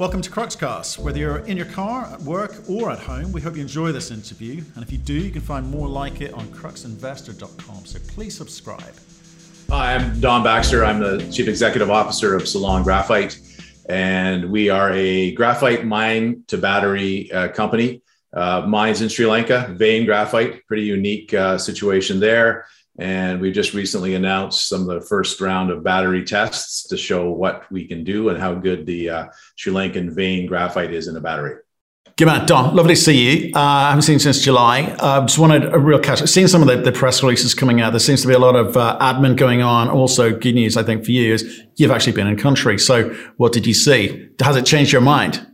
Welcome to Cruxcast. Whether you're in your car, at work, or at home, we hope you enjoy this interview. And if you do, you can find more like it on cruxinvestor.com. So please subscribe. Hi, I'm Don Baxter. I'm the Chief Executive Officer of Ceylon Graphite, and we are a graphite mine to battery uh, company. Uh, mines in Sri Lanka, vein Graphite, pretty unique uh, situation there. And we just recently announced some of the first round of battery tests to show what we can do and how good the uh, Sri Lankan vein graphite is in a battery. Good man, Don. Lovely to see you. Uh, I haven't seen you since July. Uh, just wanted a real catch. I've seen some of the, the, press releases coming out. There seems to be a lot of uh, admin going on. Also, good news, I think, for you is you've actually been in country. So, what did you see? Has it changed your mind?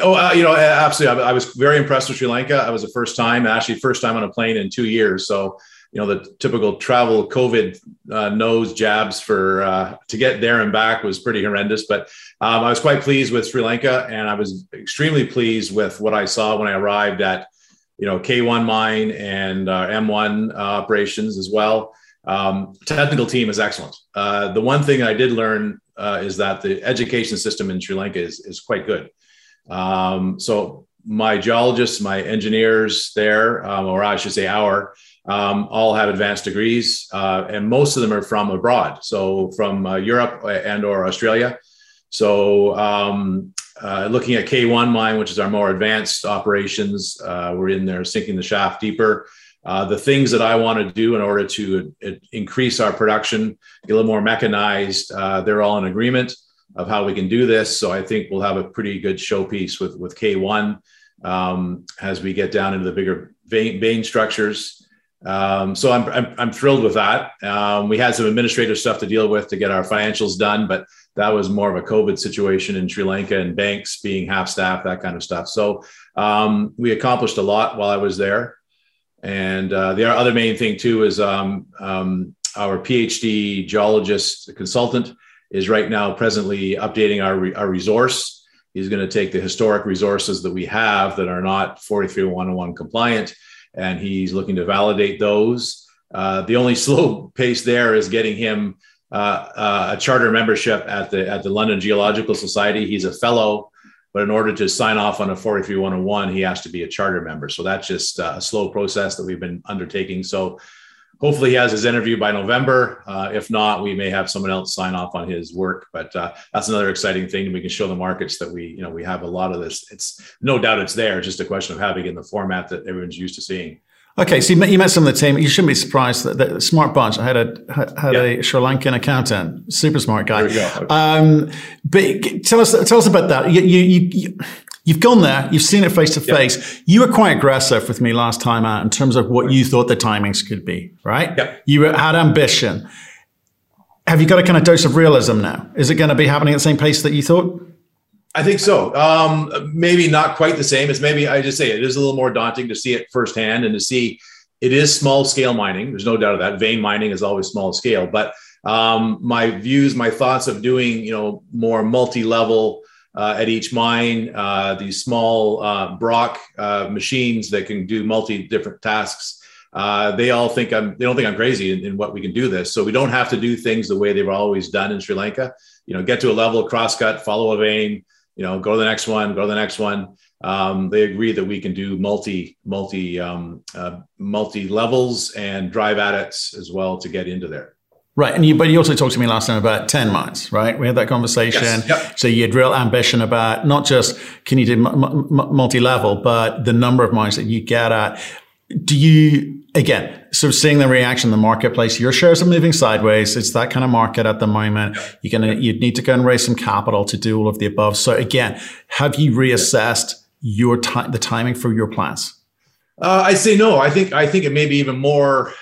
Oh, uh, you know, absolutely. I, I, was very impressed with Sri Lanka. I was the first time, actually, first time on a plane in two years. So, you know the typical travel COVID uh, nose jabs for uh, to get there and back was pretty horrendous. But um, I was quite pleased with Sri Lanka, and I was extremely pleased with what I saw when I arrived at you know K1 mine and uh, M1 uh, operations as well. Um, technical team is excellent. Uh, the one thing I did learn uh, is that the education system in Sri Lanka is is quite good. Um, so my geologists, my engineers there, um, or I should say our um, all have advanced degrees, uh, and most of them are from abroad, so from uh, Europe and or Australia. So um, uh, looking at K1 mine, which is our more advanced operations, uh, we're in there sinking the shaft deeper. Uh, the things that I want to do in order to uh, increase our production, get a little more mechanized, they're all in agreement of how we can do this. So I think we'll have a pretty good showpiece with with K1 um, as we get down into the bigger vein, vein structures. Um, so I'm, I'm, I'm, thrilled with that. Um, we had some administrative stuff to deal with to get our financials done, but that was more of a COVID situation in Sri Lanka and banks being half staff, that kind of stuff. So um, we accomplished a lot while I was there. And uh, the other main thing too is um, um, our PhD geologist consultant is right now presently updating our, re- our resource. He's going to take the historic resources that we have that are not 43101 compliant and he's looking to validate those. Uh, the only slow pace there is getting him uh, uh, a charter membership at the at the London Geological Society. He's a fellow, but in order to sign off on a 43101, he has to be a charter member. So that's just uh, a slow process that we've been undertaking. So hopefully he has his interview by November. Uh, if not, we may have someone else sign off on his work. But uh, that's another exciting thing. And we can show the markets that we, you know, we have a lot of this. It's no doubt it's there. It's just a question of having it in the format that everyone's used to seeing. Okay, so you met, you met some of the team. You shouldn't be surprised that the smart bunch. I had a had a Sri Lankan accountant, super smart guy. Um, but tell us tell us about that. You, you, you, You've gone there, you've seen it face to face. You were quite aggressive with me last time out in terms of what you thought the timings could be, right? Yep. You had ambition. Have you got a kind of dose of realism now? Is it going to be happening at the same pace that you thought? I think so. Um, maybe not quite the same. It's maybe I just say it is a little more daunting to see it firsthand and to see it is small scale mining. There's no doubt of that. Vein mining is always small scale, but um, my views, my thoughts of doing, you know, more multi-level uh, at each mine, uh, these small uh, Brokk uh, machines that can do multi different tasks. Uh, they all think I'm. They don't think I'm crazy in, in, what we can do this. So we don't have to do things the way they've always done in Sri Lanka. You know, get to a level, crosscut, follow a vein. You know, go to the next one, go to the next one. Um, they agree that we can do multi multi um, uh, multi levels and drive at it as well to get into there. Right, and you, but you also talked to me last time about ten mines, right? We had that conversation. Yes. Yep. So you had real ambition about not just can you do m- m- multi-level, but the number of mines that you get at. Do you again? So seeing the reaction in the marketplace, your shares are moving sideways. It's that kind of market at the moment. You're gonna you'd need to go and raise some capital to do all of the above. So again, have you reassessed your time, the timing for your plans? Uh, I say no. I think I think it may be even more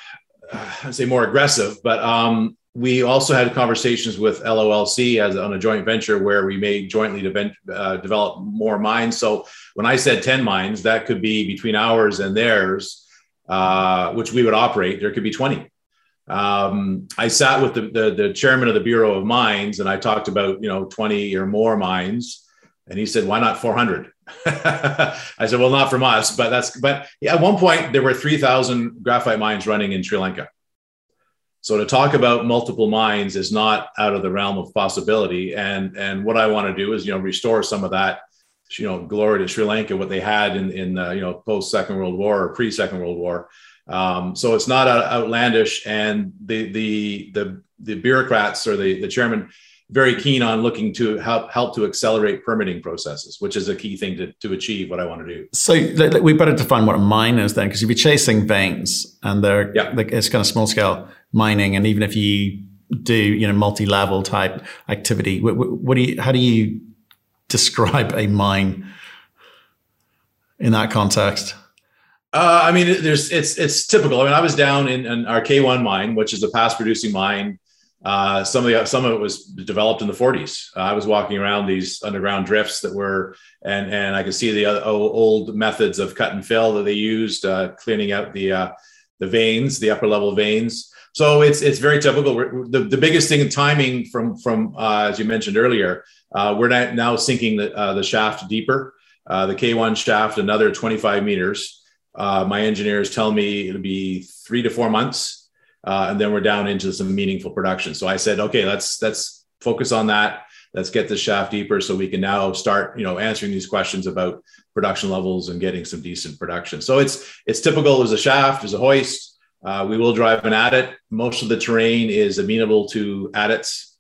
I'd say more aggressive, but um, we also had conversations with LOLC as on a joint venture where we may jointly de- uh, develop more mines. So when I said 10 mines, that could be between ours and theirs, uh, which we would operate. There could be 20. Um, I sat with the, the, the, chairman of the Bureau of Mines and I talked about, you know, 20 or more mines. And he said, why not 400? I said, well, not from us, but that's, but at one point there were 3,000 graphite mines running in Sri Lanka. So to talk about multiple mines is not out of the realm of possibility. And and what I want to do is you know restore some of that you know glory to Sri Lanka what they had in in uh, you know post Second World War or pre Second World War. Um, so it's not outlandish, and the the the the bureaucrats or the the chairman very keen on looking to help help to accelerate permitting processes, which is a key thing to, to achieve what I want to do. So we better define what a mine is then, because if you're chasing veins and they're yeah. like, it's kind of small scale mining, and even if you do you know multi level type activity, what, what do you how do you describe a mine in that context? Uh, I mean, there's it's it's typical. I mean, I was down in, in our K1 mine, which is a past producing mine uh, some of the some of it was developed in the 40s. Uh, I was walking around these underground drifts that were, and and I could see the other, old methods of cut and fill that they used, uh, cleaning out the uh, the veins, the upper level veins. So it's it's very typical. The the biggest thing in timing from from uh, as you mentioned earlier, we're now sinking the the shaft deeper. the K1 shaft another 25 meters. my engineers tell me it'll be three to four months uh, and then we're down into some meaningful production. So I said, okay, let's let's focus on that. Let's get the shaft deeper so we can now start, you know, answering these questions about production levels and getting some decent production. So it's it's typical as a shaft, as a hoist. Uh, we will drive an adit. Most of the terrain is amenable to adits.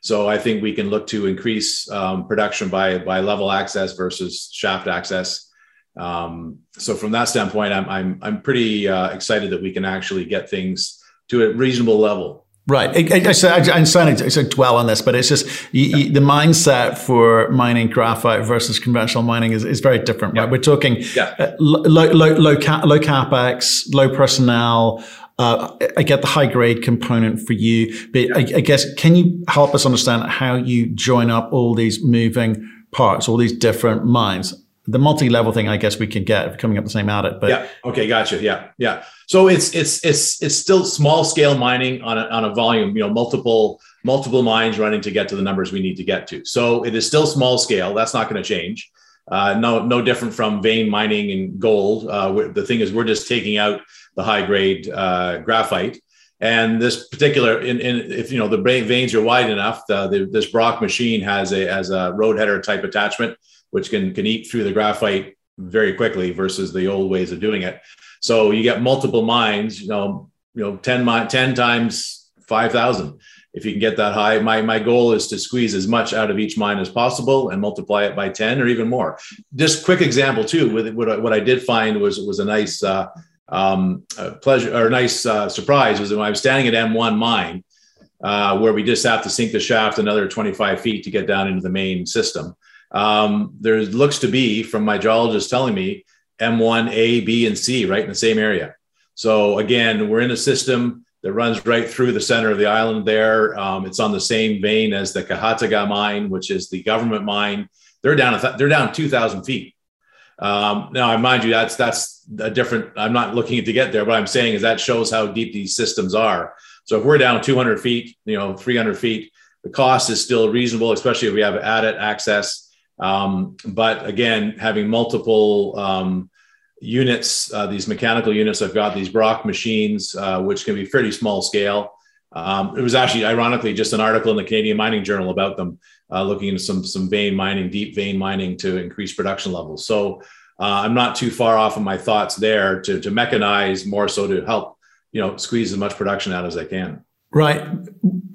So I think we can look to increase um, production by by level access versus shaft access. Um, so from that standpoint, I'm I'm I'm pretty uh, excited that we can actually get things to a reasonable level. Right. I, I, I, am sorry to dwell on this, but it's just you, yeah. you, the mindset for mining graphite versus conventional mining is, is very different, right? We're talking yeah. uh, low, low, low, cap, low capex, low personnel. Uh, I get the high grade component for you, but I, I guess can you help us understand how you join up all these moving parts, all these different mines? The multi-level thing, I guess we can get coming up the same adit. But yeah, okay, gotcha. Yeah, yeah. So it's it's it's it's still small scale mining on a, on a volume. You know, multiple multiple mines running to get to the numbers we need to get to. So it is still small scale. That's not going to change. Uh, no no different from vein mining in gold. Uh, the thing is, we're just taking out the high grade uh, graphite. And this particular, in, in, if you know the veins are wide enough, the, the, this Brokk machine has a has a road header type attachment which can can eat through the graphite very quickly versus the old ways of doing it. So you get multiple mines, you know, you know, 10, 10 times 5,000. If you can get that high, my, my goal is to squeeze as much out of each mine as possible and multiply it by 10 or even more. Just quick example too, with what I, what I did find was, was a nice uh, um, pleasure or nice uh, surprise was when I was standing at M1 mine, uh, where we just have to sink the shaft another 25 feet to get down into the main system um, there looks to be, from my geologist telling me, M1, A, B, and C right in the same area. So again, we're in a system that runs right through the center of the island there. Um, it's on the same vein as the Kahatagaha mine, which is the government mine. They're down, they're down 2,000 feet. Um, now, I mind you, that's that's a different. I'm not looking to get there. What I'm saying is that shows how deep these systems are. So if we're down 200 feet, you know, 300 feet, the cost is still reasonable, especially if we have adit access um, but again, having multiple um, units, uh, these mechanical units, I've got these Brokk machines, uh, which can be pretty small scale. Um, it was actually, ironically, just an article in the Canadian Mining Journal about them, uh, looking into some some vein mining, deep vein mining to increase production levels. So uh, I'm not too far off of my thoughts there to to mechanize more so to help you know squeeze as much production out as I can. Right.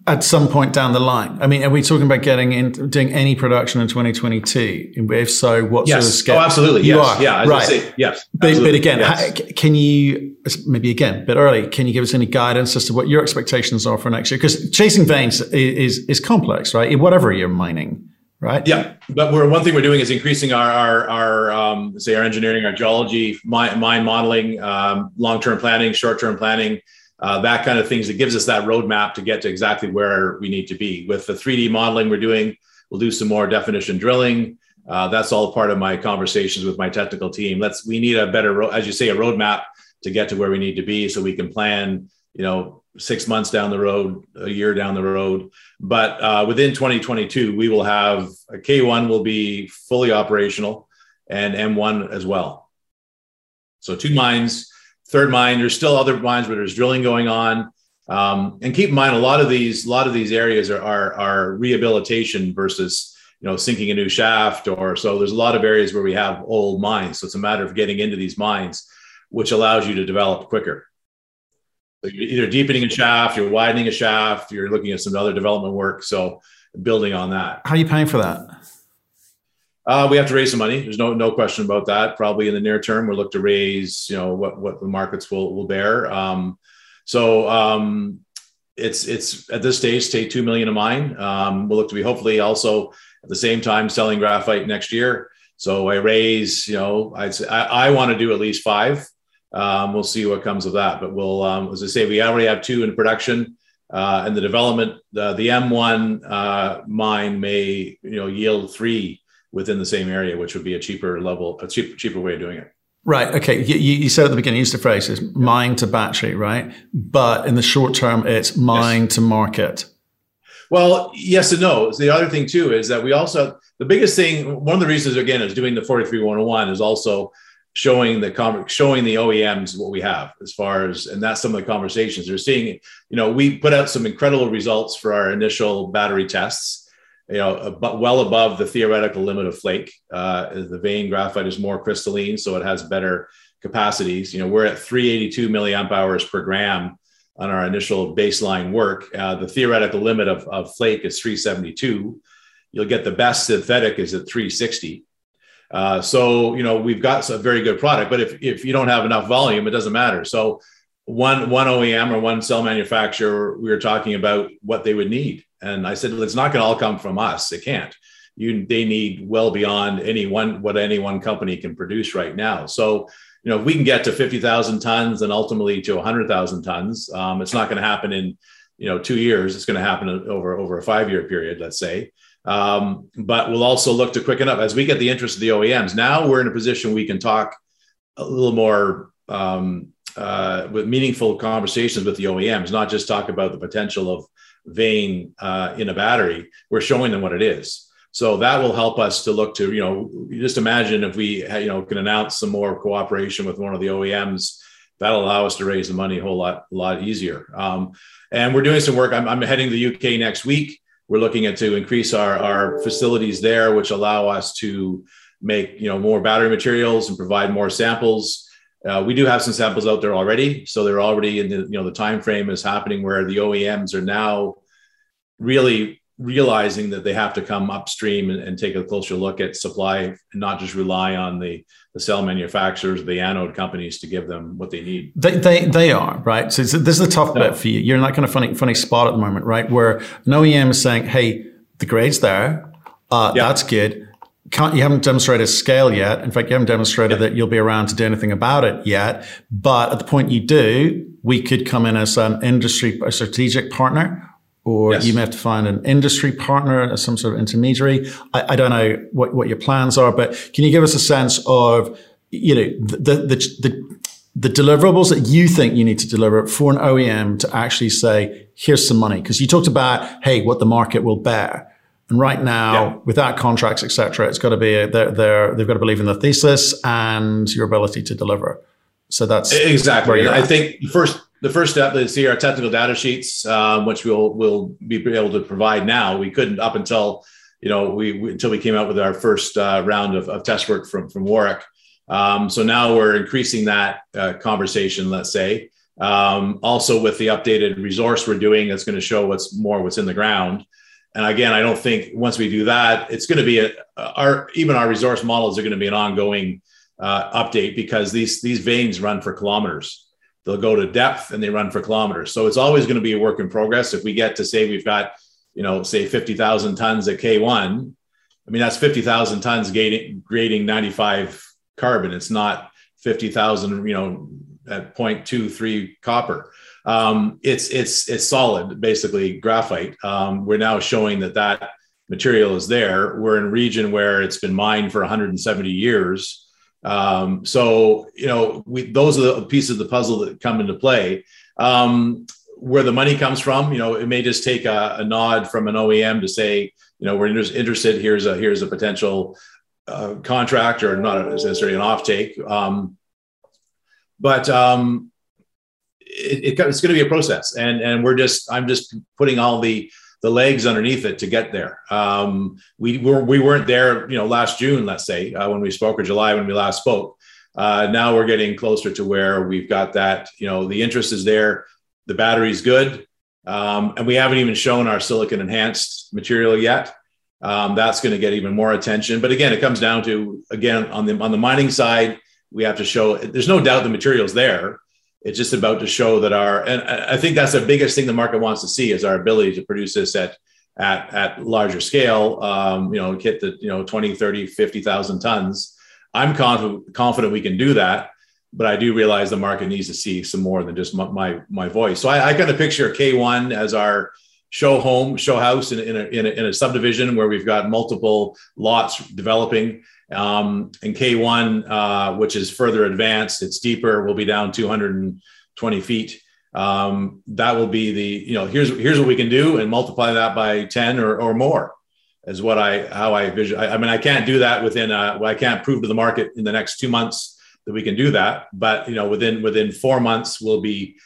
At some point down the line. I mean, are we talking about getting in, doing any production in 2022? If so, what yes. sort of scale? Oh, absolutely. You yes. Are. Yeah. Right. Say, yes. But, but again, yes. how, can you, maybe again, a bit early, can you give us any guidance as to what your expectations are for next year? Because chasing veins is, is, is complex, right? Whatever you're mining right? Yeah, but we're one thing we're doing is increasing our our, our um, say our engineering, our geology, mine, mine modeling, um, long term planning, short term planning, uh, that kind of things that gives us that roadmap to get to exactly where we need to be. With the 3D modeling we're doing, we'll do some more definition drilling. Uh, that's all part of my conversations with my technical team. Let's we need a better, as you say, a roadmap to get to where we need to be, so we can plan. You know, six months down the road, a year down the road. But uh, within 2022, we will have a K1 will be fully operational, and M1 as well. So two mines third mine. There's still other mines where there's drilling going on. Um, and keep in mind, a lot of these, a lot of these areas are, are, are rehabilitation versus, you know, sinking a new shaft or so. There's a lot of areas where we have old mines, so it's a matter of getting into these mines, which allows you to develop quicker. So you're either deepening a shaft, you're widening a shaft, you're looking at some other development work. So building on that. How are you paying for that? Uh, we have to raise some money. There's no no question about that. Probably in the near term, we'll look to raise, you know, what what the markets will will bear. Um, so um, it's it's at this stage, take two million of mine. Um, we'll look to be hopefully also at the same time selling graphite next year. So I raise, you know, I'd say I, I want to do at least five. Um, we'll see what comes of that. But we'll, um, as I say, we already have two in production. Uh, and the development, the, the M1 uh, mine may, you know, yield three within the same area, which would be a cheaper level, a cheap, cheaper way of doing it. Right. Okay. You, you said at the beginning, you used the phrase is mine to battery, right? But in the short term, it's mine yes. to market. Well, yes and no. The other thing too is that we also the biggest thing. One of the reasons again is doing the forty three one hundred oh one is also showing the showing the OEMs what we have as far as and that's some of the conversations they're seeing. You know, we put out some incredible results for our initial battery tests you know, but well above the theoretical limit of flake. Uh, the vein graphite is more crystalline, so it has better capacities. You know, we're at 382 milliamp hours per gram on our initial baseline work. Uh, the theoretical limit of, of flake is 372. You'll get the best synthetic is at 360. Uh, so, you know, we've got a very good product, but if, if you don't have enough volume, it doesn't matter. So one, one OEM or one cell manufacturer, we were talking about what they would need and I said, it's not going to all come from us. It can't. You, they need well beyond any one what any one company can produce right now. So, you know, if we can get to fifty thousand tons and ultimately to hundred thousand tons, um, it's not going to happen in you know two years. It's going to happen over over a five year period, let's say. Um, but we'll also look to quicken up as we get the interest of the OEMs. Now we're in a position we can talk a little more um, uh, with meaningful conversations with the OEMs, not just talk about the potential of vein uh, in a battery, we're showing them what it is. So that will help us to look to, you know, just imagine if we, you know, can announce some more cooperation with one of the OEMs, that'll allow us to raise the money a whole lot, a lot easier. Um, and we're doing some work. I'm, I'm heading to the UK next week. We're looking at to increase our, our facilities there, which allow us to make, you know, more battery materials and provide more samples. Uh, we do have some samples out there already, so they're already in the you know the time frame is happening where the OEMs are now really realizing that they have to come upstream and, and take a closer look at supply and not just rely on the the cell manufacturers, the anode companies to give them what they need. They, they, they are, right? So this is a tough bit for you. You're in that kind of funny, funny spot at the moment, right? Where an OEM is saying, hey, the grade's there. Uh, yeah. That's good can't, you haven't demonstrated scale yet. In fact, you haven't demonstrated yeah. that you'll be around to do anything about it yet. But at the point you do, we could come in as an industry, a strategic partner, or yes. you may have to find an industry partner as some sort of intermediary. I, I, don't know what, what your plans are, but can you give us a sense of, you know, the, the, the, the deliverables that you think you need to deliver for an OEM to actually say, here's some money? Because you talked about, hey, what the market will bear. And right now, yeah. without contracts, etc., it's got to be they're, they're, they've got to believe in the thesis and your ability to deliver. So that's exactly. I think first the first step is see our technical data sheets, um, which we'll will be able to provide now. We couldn't up until you know we, we until we came out with our first uh, round of, of, test work from from Warwick. Um, so now we're increasing that uh, conversation. Let's say um, also with the updated resource we're doing, that's going to show what's more what's in the ground. And again, I don't think once we do that, it's going to be a, our even our resource models are going to be an ongoing uh, update because these these veins run for kilometers. They'll go to depth and they run for kilometers. So it's always going to be a work in progress. If we get to say we've got, you know, say fifty thousand tons at K1, I mean that's fifty thousand tons grading, grading ninety five carbon. It's not fifty thousand, you know, at 0.23 copper um, it's it's it's solid, basically graphite. Um, we're now showing that that material is there. We're in a region where it's been mined for 170 years. Um, so you know, we, those are the pieces of the puzzle that come into play. Um, where the money comes from, you know, it may just take a, a nod from an OEM to say, you know, we're inter- interested. Here's a here's a potential uh, contract or not necessarily an offtake. Um, but um, it, it's going to be a process, and and we're just I'm just putting all the the legs underneath it to get there. Um, we were we weren't there, you know, last June, let's say, uh, when we spoke, or July when we last spoke. Uh, now we're getting closer to where we've got that. You know, the interest is there, the battery's good, um, and we haven't even shown our silicon enhanced material yet. Um, that's going to get even more attention. But again, it comes down to again on the on the mining side, we have to show. There's no doubt the material's there it's just about to show that our and i think that's the biggest thing the market wants to see is our ability to produce this at at, at larger scale um, you know get the you know 20 30 50000 tons. I'm confident confident we can do that but i do realize the market needs to see some more than just my my, my voice. So i, I kind of picture k1 as our show home show house in, in, a, in, a, in a subdivision where we've got multiple lots developing um, and K1, uh, which is further advanced, it's deeper, will be down 220 feet. Um, that will be the, you know, here's here's what we can do and multiply that by 10 or, or more is what I how I vision. I, I mean, I can't do that within uh, I can't prove to the market in the next two months that we can do that. But you know, within within four months, we'll be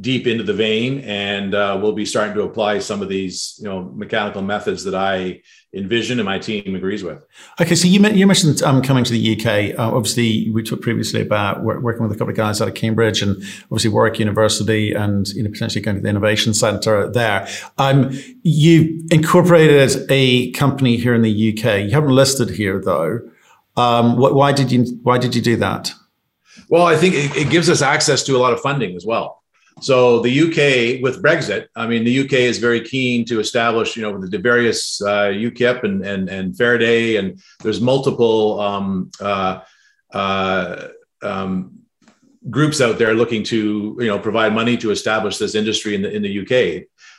deep into the vein and uh, we'll be starting to apply some of these you know mechanical methods that i envision and my team agrees with. Okay so you, you mentioned um, coming to the uk uh, obviously we talked previously about working with a couple of guys out of cambridge and obviously warwick university and you know potentially going to the innovation center there. Um, you incorporated a company here in the uk you haven't listed here though. Um, why did you why did you do that? Well i think it, it gives us access to a lot of funding as well so the UK with Brexit, I mean, the UK is very keen to establish, you know, the various uh, UKBIC and and and Faraday, and there's multiple um, uh, uh, um, groups out there looking to, you know, provide money to establish this industry in the in the UK.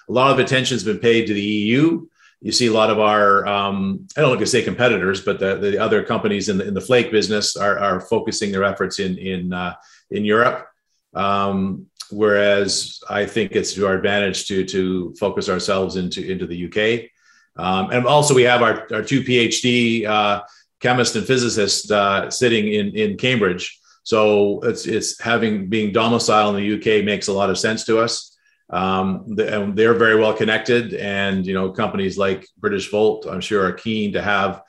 A lot of attention has been paid to the EU. You see a lot of our, um, I don't like to say competitors, but the, the other companies in the, in the flake business are, are focusing their efforts in in uh, in Europe. Um, whereas I think it's to our advantage to to focus ourselves into into the UK. Um, and also, we have our, our two PhD uh, chemists and physicists uh, sitting in in Cambridge. So it's it's having being domiciled in the UK makes a lot of sense to us. Um, they're very well connected, and you know companies like Britishvolt, I'm sure, are keen to have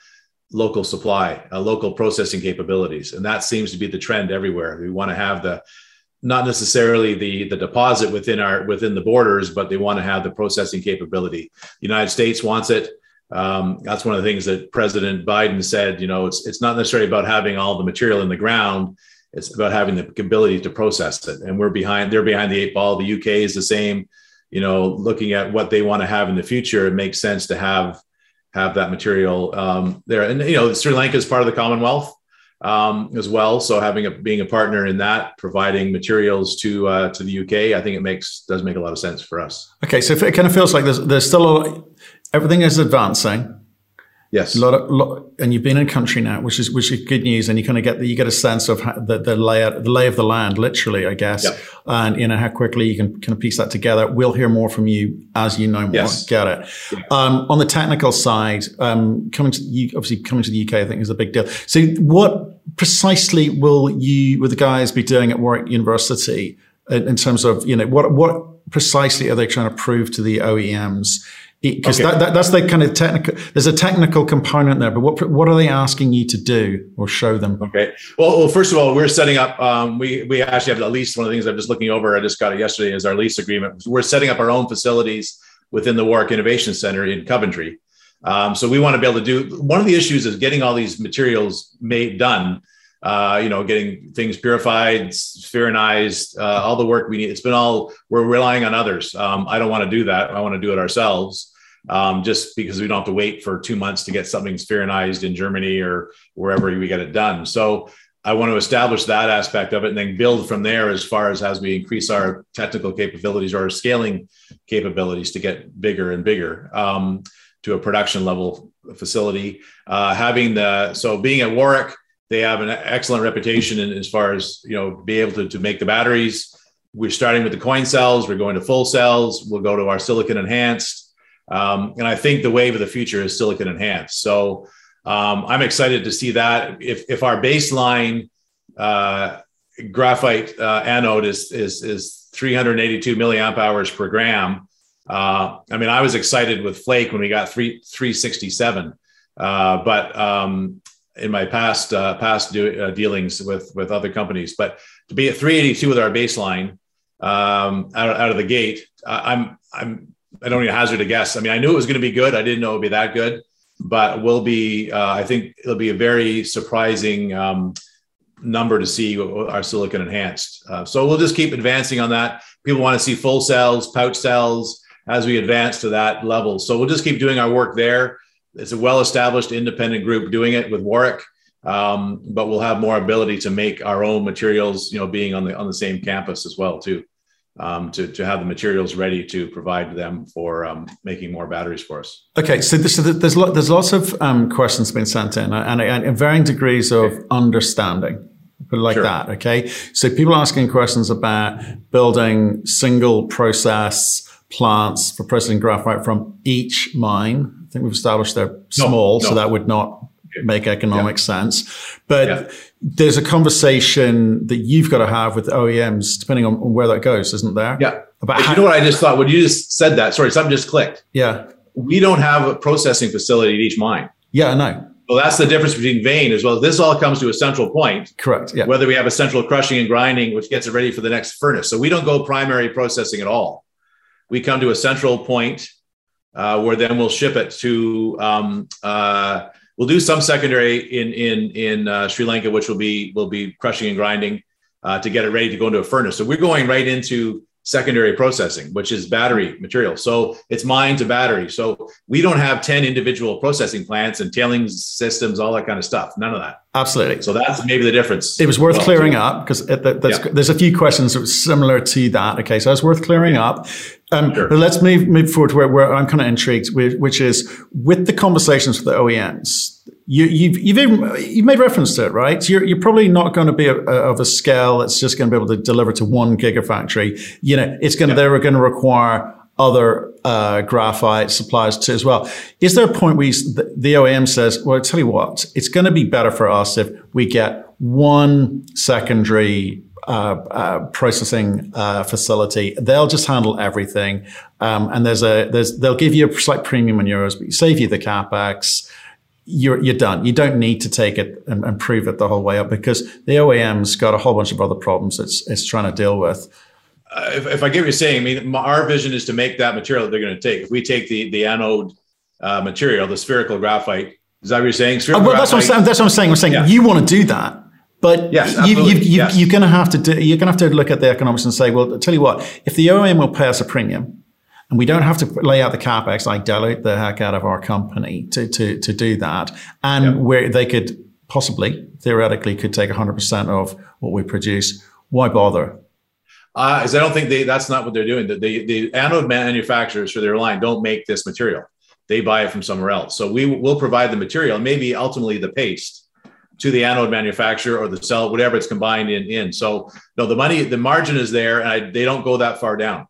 local supply, uh, local processing capabilities, and that seems to be the trend everywhere. We want to have the not necessarily the the deposit within our within the borders, but they want to have the processing capability. The United States wants it. Um, that's one of the things that President Biden said. You know, it's it's not necessarily about having all the material in the ground. It's about having the ability to process it. And we're behind. They're behind the eight ball. The UK is the same. You know, looking at what they want to have in the future, it makes sense to have have that material um, there. And you know, Sri Lanka is part of the Commonwealth um, as well. So having a being a partner in that, providing materials to uh, to the UK, I think it makes does make a lot of sense for us. Okay, so it kind of feels like there's there's still a everything is advancing. Yes, a lot of, lot, and you've been in country now, which is which is good news, and you kind of get the, you get a sense of how, the the lay the lay of the land, literally, I guess, yep. and you know how quickly you can kind of piece that together. We'll hear more from you as you know more. Yes. Get it. Yeah. Um, on the technical side, um, coming to you, obviously coming to the UK, I think is a big deal. So, what precisely will you, will the guys, be doing at Warwick University in, in terms of you know what what precisely are they trying to prove to the OEMs? Because okay. that, that, that's the kind of technical there's a technical component there but what what are they asking you to do or show them okay well, well first of all we're setting up um, we we actually have at least one of the things i'm just looking over i just got it yesterday is our lease agreement we're setting up our own facilities within the Warwick Innovation Center in Coventry. Um, so we want to be able to do one of the issues is getting all these materials made done. Uh, you know, getting things purified, spheronized, uh, all the work we need. It's been all we're relying on others. Um, I don't want to do that. I want to do it ourselves um, just because we don't have to wait for two months to get something spheronized in Germany or wherever we get it done. So I want to establish that aspect of it and then build from there as far as as we increase our technical capabilities or our scaling capabilities to get bigger and bigger um, to a production level facility. Uh, having the so being at Warwick, they have an excellent reputation in, as far as you know, be able to, to make the batteries. We're starting with the coin cells. We're going to full cells. We'll go to our silicon enhanced. Um, and I think the wave of the future is silicon enhanced. So um, I'm excited to see that. If, if our baseline uh, graphite uh, anode is, is, is 382 milliamp hours per gram. Uh, I mean, I was excited with Flake when we got three 367, uh, but um, in my past uh, past do, uh, dealings with with other companies, but to be at 382 with our baseline um, out, out of the gate, I'm I'm I don't even hazard a guess. I mean, I knew it was going to be good. I didn't know it would be that good, but will be. Uh, I think it'll be a very surprising um, number to see our silicon enhanced. Uh, so we'll just keep advancing on that. People want to see full cells, pouch cells as we advance to that level. So we'll just keep doing our work there. It's a well-established independent group doing it with Warwick, um, but we'll have more ability to make our own materials. You know, being on the on the same campus as well too um, to, to have the materials ready to provide them for um, making more batteries for us. Okay, so, this, so there's there's lots of um, questions being sent in, and, and, and varying degrees of okay. understanding. Put it like sure. that. Okay, so people asking questions about building single process plants for processing graphite from each mine. I think we've established they're small, no, so that would not make economic yeah. sense. But yeah. there's a conversation that you've got to have with OEMs, depending on, where that goes, isn't there? Yeah. About how- you know what I just thought when you just said that? Sorry, something just clicked. Yeah. We don't have a processing facility at each mine. Yeah, I know. Well, that's the difference between vein as well. This all comes to a central point. Correct. Yeah. Whether we have a central crushing and grinding, which gets it ready for the next furnace. So we don't go primary processing at all. We come to a central point uh, where then we'll ship it to um, uh, We'll do some secondary in in in uh, Sri Lanka, which will be will be crushing and grinding uh, to get it ready to go into a furnace. So we're going right into secondary processing, which is battery material. So it's mine to battery. So we don't have 10 individual processing plants and tailings systems, all that kind of stuff. None of that. Absolutely. So that's maybe the difference. It was worth well, clearing too. up because yeah. there's a few questions that were similar to that. Okay. So it's worth clearing yeah. up. Um, sure. But let's move, move forward to where, where I'm kind of intrigued with, which is with the conversations with the OEMs, you, you've, you've, even, you've made reference to it, right? You're, you're probably not going to be a, a, of a scale that's just going to be able to deliver to one gigafactory. You know, it's going to, yeah. they're going to require other uh, graphite suppliers too as well. Is there a point where you, the, the OEM says, well, I tell you what, it's going to be better for us if we get one secondary processing uh, facility. They'll just handle everything, um, and there's a there's they'll give you a slight premium in euros, but you save you the capex you're, you're done. You don't need to take it and, and, prove it the whole way up because the OEM's got a whole bunch of other problems it's, it's trying to deal with. Uh, if, if, I get what you're saying, I mean, our vision is to make that material that they're going to take. If we take the, the anode uh, material, the spherical graphite, is that what you're saying? Oh, well, that's what, saying, that's what, I'm saying. I'm saying. yeah. you want to do that. But yes, you, you, you, yes. you're going to have to do, you're going to have to look at the economics and say, well, I'll tell you what, if the OEM will pay us a premium, and we don't have to lay out the capex, like dilute the heck out of our company to, to, to do that. And yep. where they could possibly, theoretically, could take 100% of what we produce. Why bother? Because uh, I don't think they, that's not what they're doing. The, the, the anode manufacturers for their line don't make this material. They buy it from somewhere else. So we will provide the material, maybe ultimately the paste to the anode manufacturer or the cell, whatever it's combined in. in. So no, the money, the margin is there, and I, they don't go that far down.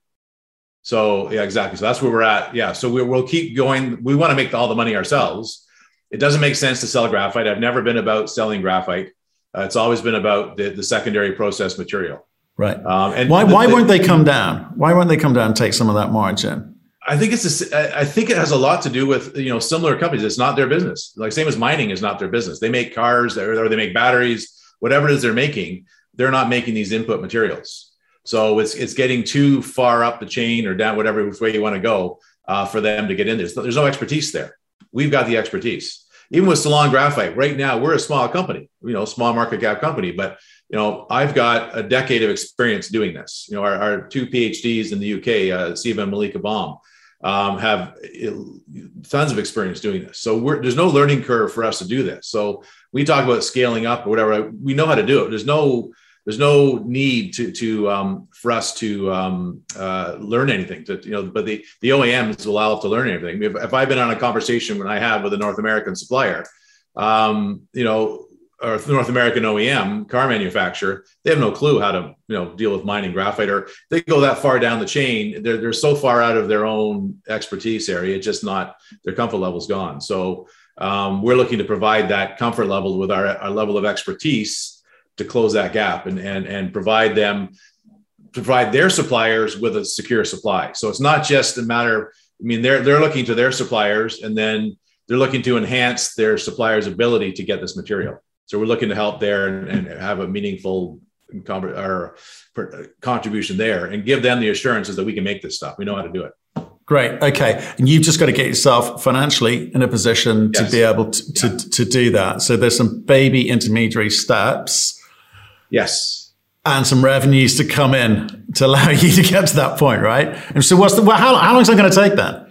So yeah, exactly. So that's where we're at. Yeah. So we, will keep going. We want to make all the money ourselves. It doesn't make sense to sell graphite. I've never been about selling graphite. Uh, it's always been about the, the secondary process material. Right. Um, and why, the, why won't they come down? Why won't they come down and take some of that margin? I think it's a, I think it has a lot to do with you know similar companies. It's not their business. Like same as mining is not their business. They make cars or they make batteries, whatever it is they're making. They're not making these input materials. So it's it's getting too far up the chain or down whatever way you want to go uh, for them to get in there. There's no expertise there. We've got the expertise. Even with Ceylon Graphite, right now we're a small company, you know, small market cap company, but you know, I've got a decade of experience doing this. You know, our, our two PhDs in the UK, uh, Siva and Malika Baum, um, have tons of experience doing this. So there's no learning curve for us to do this. So we talk about scaling up or whatever. We know how to do it. There's no there's no need to to um, for us to um, uh, learn anything. To you know, but the the OEMs allow us to learn anything. If, if I've been on a conversation when I have with a North American supplier, um, you know, or North American OEM car manufacturer, they have no clue how to you know deal with mining graphite, or they go that far down the chain. They're they're so far out of their own expertise area, it's just not their comfort level's gone. So um, we're looking to provide that comfort level with our, our level of expertise to close that gap and and and provide them provide their suppliers with a secure supply. So it's not just a matter. I mean, they're they're looking to their suppliers, and then they're looking to enhance their suppliers' ability to get this material. So we're looking to help there and, and have a meaningful or contribution there, and give them the assurances that we can make this stuff. We know how to do it. Great. Okay. And you've just got to get yourself financially in a position yes. to be able to, to, yeah. to do that. So there's some baby intermediary steps. Yes. And some revenues to come in to allow you to get to that point, right? And so what's the, well, how, how long is that going to take then?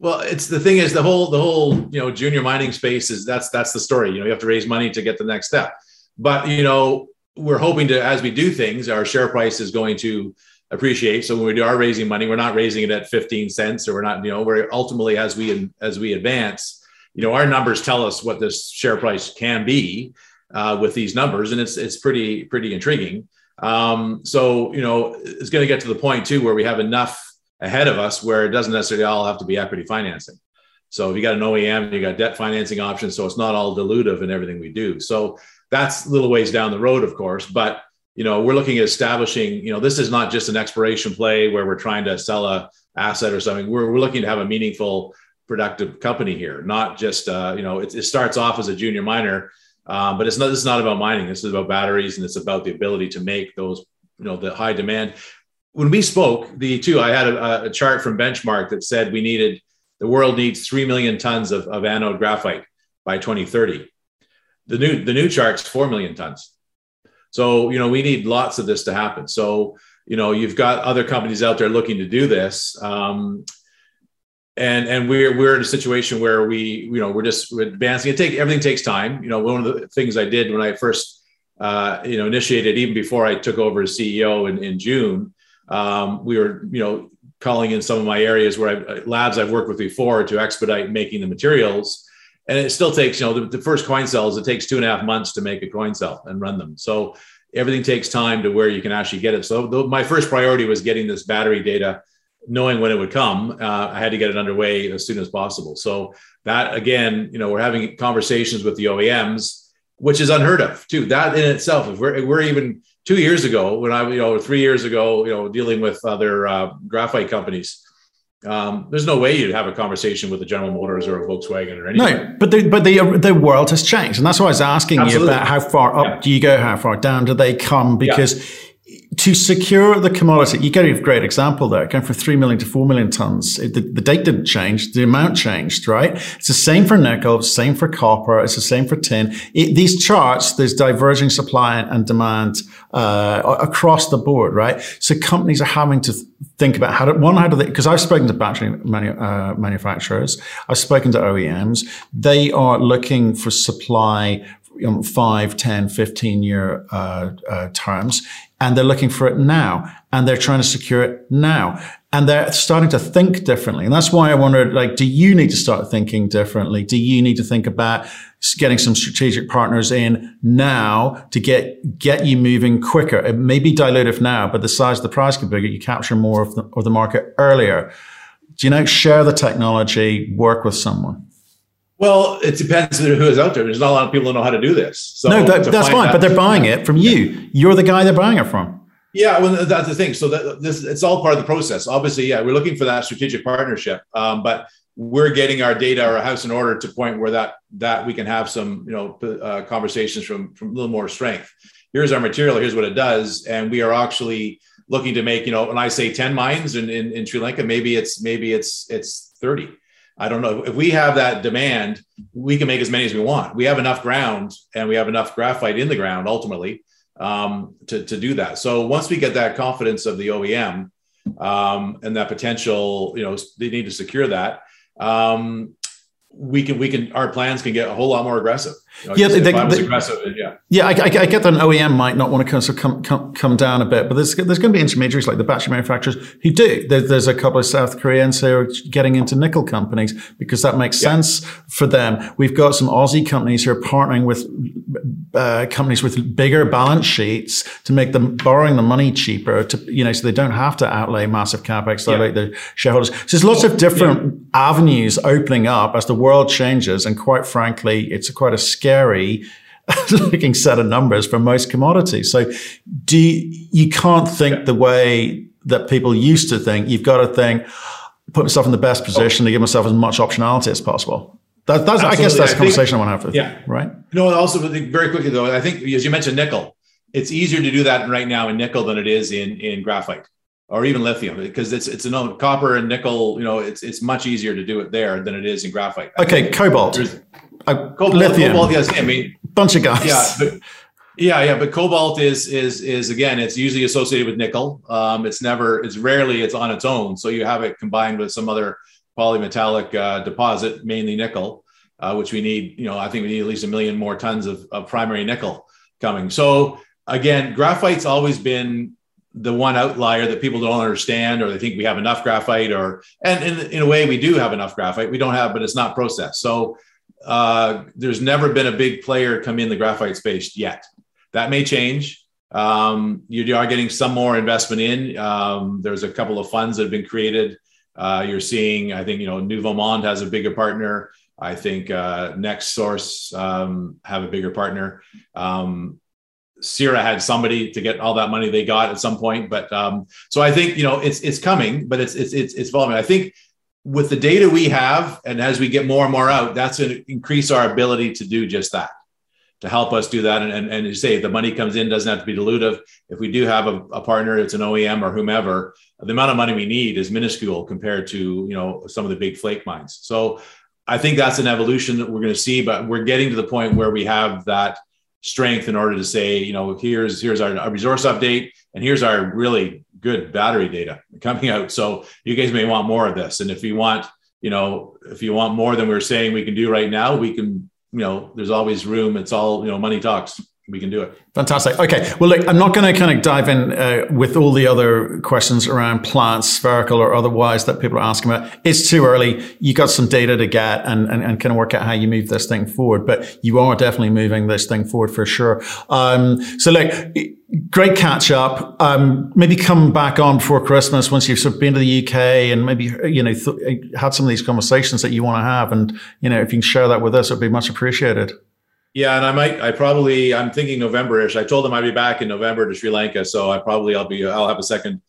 Well, it's the thing is the whole, the whole, you know, junior mining space is that's, that's the story. You know, you have to raise money to get the next step. But, you know, we're hoping to, as we do things, our share price is going to appreciate. So when we are raising money, we're not raising it at 15 cents or we're not, you know, we're ultimately as we as we advance, you know, our numbers tell us what this share price can be uh, with these numbers, and it's it's pretty pretty intriguing. Um, so you know, it's going to get to the point too where we have enough ahead of us where it doesn't necessarily all have to be equity financing. So if you got an OEM, you got debt financing options, so it's not all dilutive in everything we do. So that's little ways down the road, of course, but you know, we're looking at establishing, you know, this is not just an exploration play where we're trying to sell a asset or something. We're, we're looking to have a meaningful, productive company here, not just, uh, you know, it, it starts off as a junior miner, um, but it's not, this is not about mining. This is about batteries and it's about the ability to make those, you know, the high demand. When we spoke, the two, I had a, a chart from Benchmark that said we needed, the world needs 3 million tons of, of anode graphite by 2030. The new, the new chart's 4 million tons. So, you know, we need lots of this to happen. So, you know, you've got other companies out there looking to do this. Um, and and we're we're in a situation where we you know we're just advancing. It take everything takes time. You know, one of the things I did when I first uh, you know initiated, even before I took over as CEO in, in June, um, we were you know calling in some of my areas where I, labs I've worked with before to expedite making the materials. And it still takes you know the, the, first coin cells it takes two and a half months to make a coin cell and run them. So everything takes time to where you can actually get it. So the, my first priority was getting this battery data knowing when it would come. Uh, i had to get it underway as soon as possible. So that again you know we're having conversations with the oems which is unheard of too. That in itself if we're, we're even two years ago when i you know three years ago you know dealing with other uh, graphite companies um, there's no way you'd have a conversation with a General Motors or a Volkswagen or anything. No, but the but the the world has changed, and that's why I was asking Absolutely. you about how far up yeah. do you go, how far down do they come? Because yeah to secure the commodity, you get a great example there, going from 3 million to 4 million tons. the, the, date didn't change, the amount changed, right? It's the same for nickel, same for copper, it's the same for tin. It, these charts, there's diverging supply and demand uh, across the board, right? So companies are having to think about how to, one, how do they, because I've spoken to battery manu, uh, manufacturers, I've spoken to OEMs, they are looking for supply know, 5, 10, 15 year uh, uh, terms and they're looking for it now and they're trying to secure it now. And they're starting to think differently. And that's why i wondered like do you need to start thinking differently? Do you need to think about getting some strategic partners in now to get get you moving quicker? It may be dilutive now but the size of the prize could be bigger you capture more of the, of the market earlier. Do you know share the technology work with someone well, it depends who is out there. There's not a lot of people who know how to do this. So no, that, that's fine, but they're buying it from you. You're the guy they're buying it from. Yeah, well, that's the thing. So that, this it's all part of the process. Obviously, yeah, we're looking for that strategic partnership, um, but we're getting our data, our house in order to point where that that we can have some, you know, uh, conversations from from a little more strength. Here's our material. Here's what it does, and we are actually looking to make, you know, when I say ten mines in, in, in Sri Lanka, maybe it's maybe it's it's thirty I don't know. If we have that demand, we can make as many as we want. We have enough ground and we have enough graphite in the ground ultimately um, to, to do that. So once we get that confidence of the OEM um, and that potential, you know, they need to secure that. Um, we can we can our plans can get a whole lot more aggressive. Yeah, they, they, aggressive, yeah, yeah. I, I, I, get that an OEM might not want to kind of come, come come down a bit, but there's there's going to be intermediaries like the battery manufacturers who do. There, there's a couple of South Koreans who are getting into nickel companies because that makes yeah. sense for them. We've got some Aussie companies who are partnering with uh, companies with bigger balance sheets to make them borrowing the money cheaper to you know so they don't have to outlay massive capex yeah. like the shareholders. So there's lots of different avenues opening up as the world changes, and quite frankly, it's quite a scary looking set of numbers for most commodities. So do you, you can't think the way that people used to think. You've got to think, put myself in the best oh. position oh. to give myself as much optionality as possible. That, that's, I guess that's the conversation think, I want to have with yeah. you, right? No, also very quickly though, I think as you mentioned nickel, it's easier to do that right now in nickel than it is in in graphite or even lithium because it's it's a copper and nickel. You know, it's it's much easier to do it there than it is in graphite. Okay, cobalt, uh, cobalt, lithium, cobalt. Yes, I mean, bunch of guys. Yeah, but, yeah, yeah, but cobalt is is is again, it's usually associated with nickel. Um, it's never, it's rarely, it's on its own. So you have it combined with some other polymetallic uh, deposit, mainly nickel, uh, which we need. You know, I think we need at least a million more tons of, of primary nickel coming. So again, graphite's always been the one outlier that people don't understand or they think we have enough graphite or and in, in a way we do have enough graphite we don't have but it's not processed so uh, there's never been a big player come in the graphite space yet. That may change. Um, you are getting some more investment in. Um, there's a couple of funds that have been created. Uh, you're seeing i think you know Nouveau Monde has a bigger partner. I think uh, NextSource um, have a bigger partner. Um, Syrah had somebody to get all that money they got at some point. But um, so I think you know it's it's coming, but it's it's it's it's evolving. I think with the data we have, and as we get more and more out, that's going to increase our ability to do just that, to help us do that. And and, and you say the money comes in doesn't have to be dilutive. If we do have a, a partner, it's an OEM or whomever, the amount of money we need is minuscule compared to you know some of the big flake mines. So I think that's an evolution that we're going to see, but we're getting to the point where we have that strength in order to say, you know, here's here's our, resource update and here's our really good battery data coming out. So you guys may want more of this. And if you want, you know, if you want more than we're saying we can do right now, we can, you know, there's always room. It's all, you know, money talks we can do it. Fantastic. Okay. Well, look, I'm not going to kind of dive in uh, with all the other questions around plants, spherical or otherwise that people are asking about. It's too early. You got some data to get and, and, and kind of work out how you move this thing forward, but you are definitely moving this thing forward for sure. Um, so look, great catch up. Um, maybe come back on before Christmas once you've sort of been to the UK and maybe, you know, th- had some of these conversations that you want to have. And, you know, if you can share that with us, it'd be much appreciated. Yeah, and I might, I probably, I'm thinking November-ish. I told them I'd be back in November to Sri Lanka, so I probably, I'll be, I'll have a second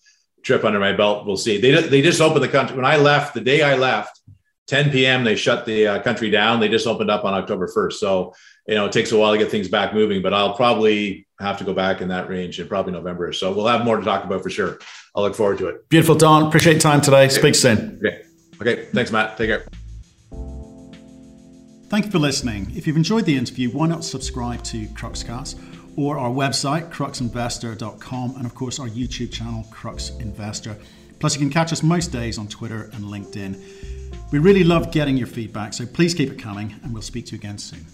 trip under my belt. We'll see. They they just opened the country when I left. The day I left, 10 p.m. They shut the uh, country down. They just opened up on October 1st. So you know, it takes a while to get things back moving, but I'll probably have to go back in that range in probably November. So we'll have more to talk about for sure. I'll look forward to it. Beautiful, Don. Appreciate time today. Speak soon. Okay. Okay. Thanks, Matt. Take care. Thank you for listening. If you've enjoyed the interview, why not subscribe to Cruxcast or our website, cruxinvestor.com, and of course our YouTube channel, Crux Investor. Plus, you can catch us most days on Twitter and LinkedIn. We really love getting your feedback, so please keep it coming, and we'll speak to you again soon.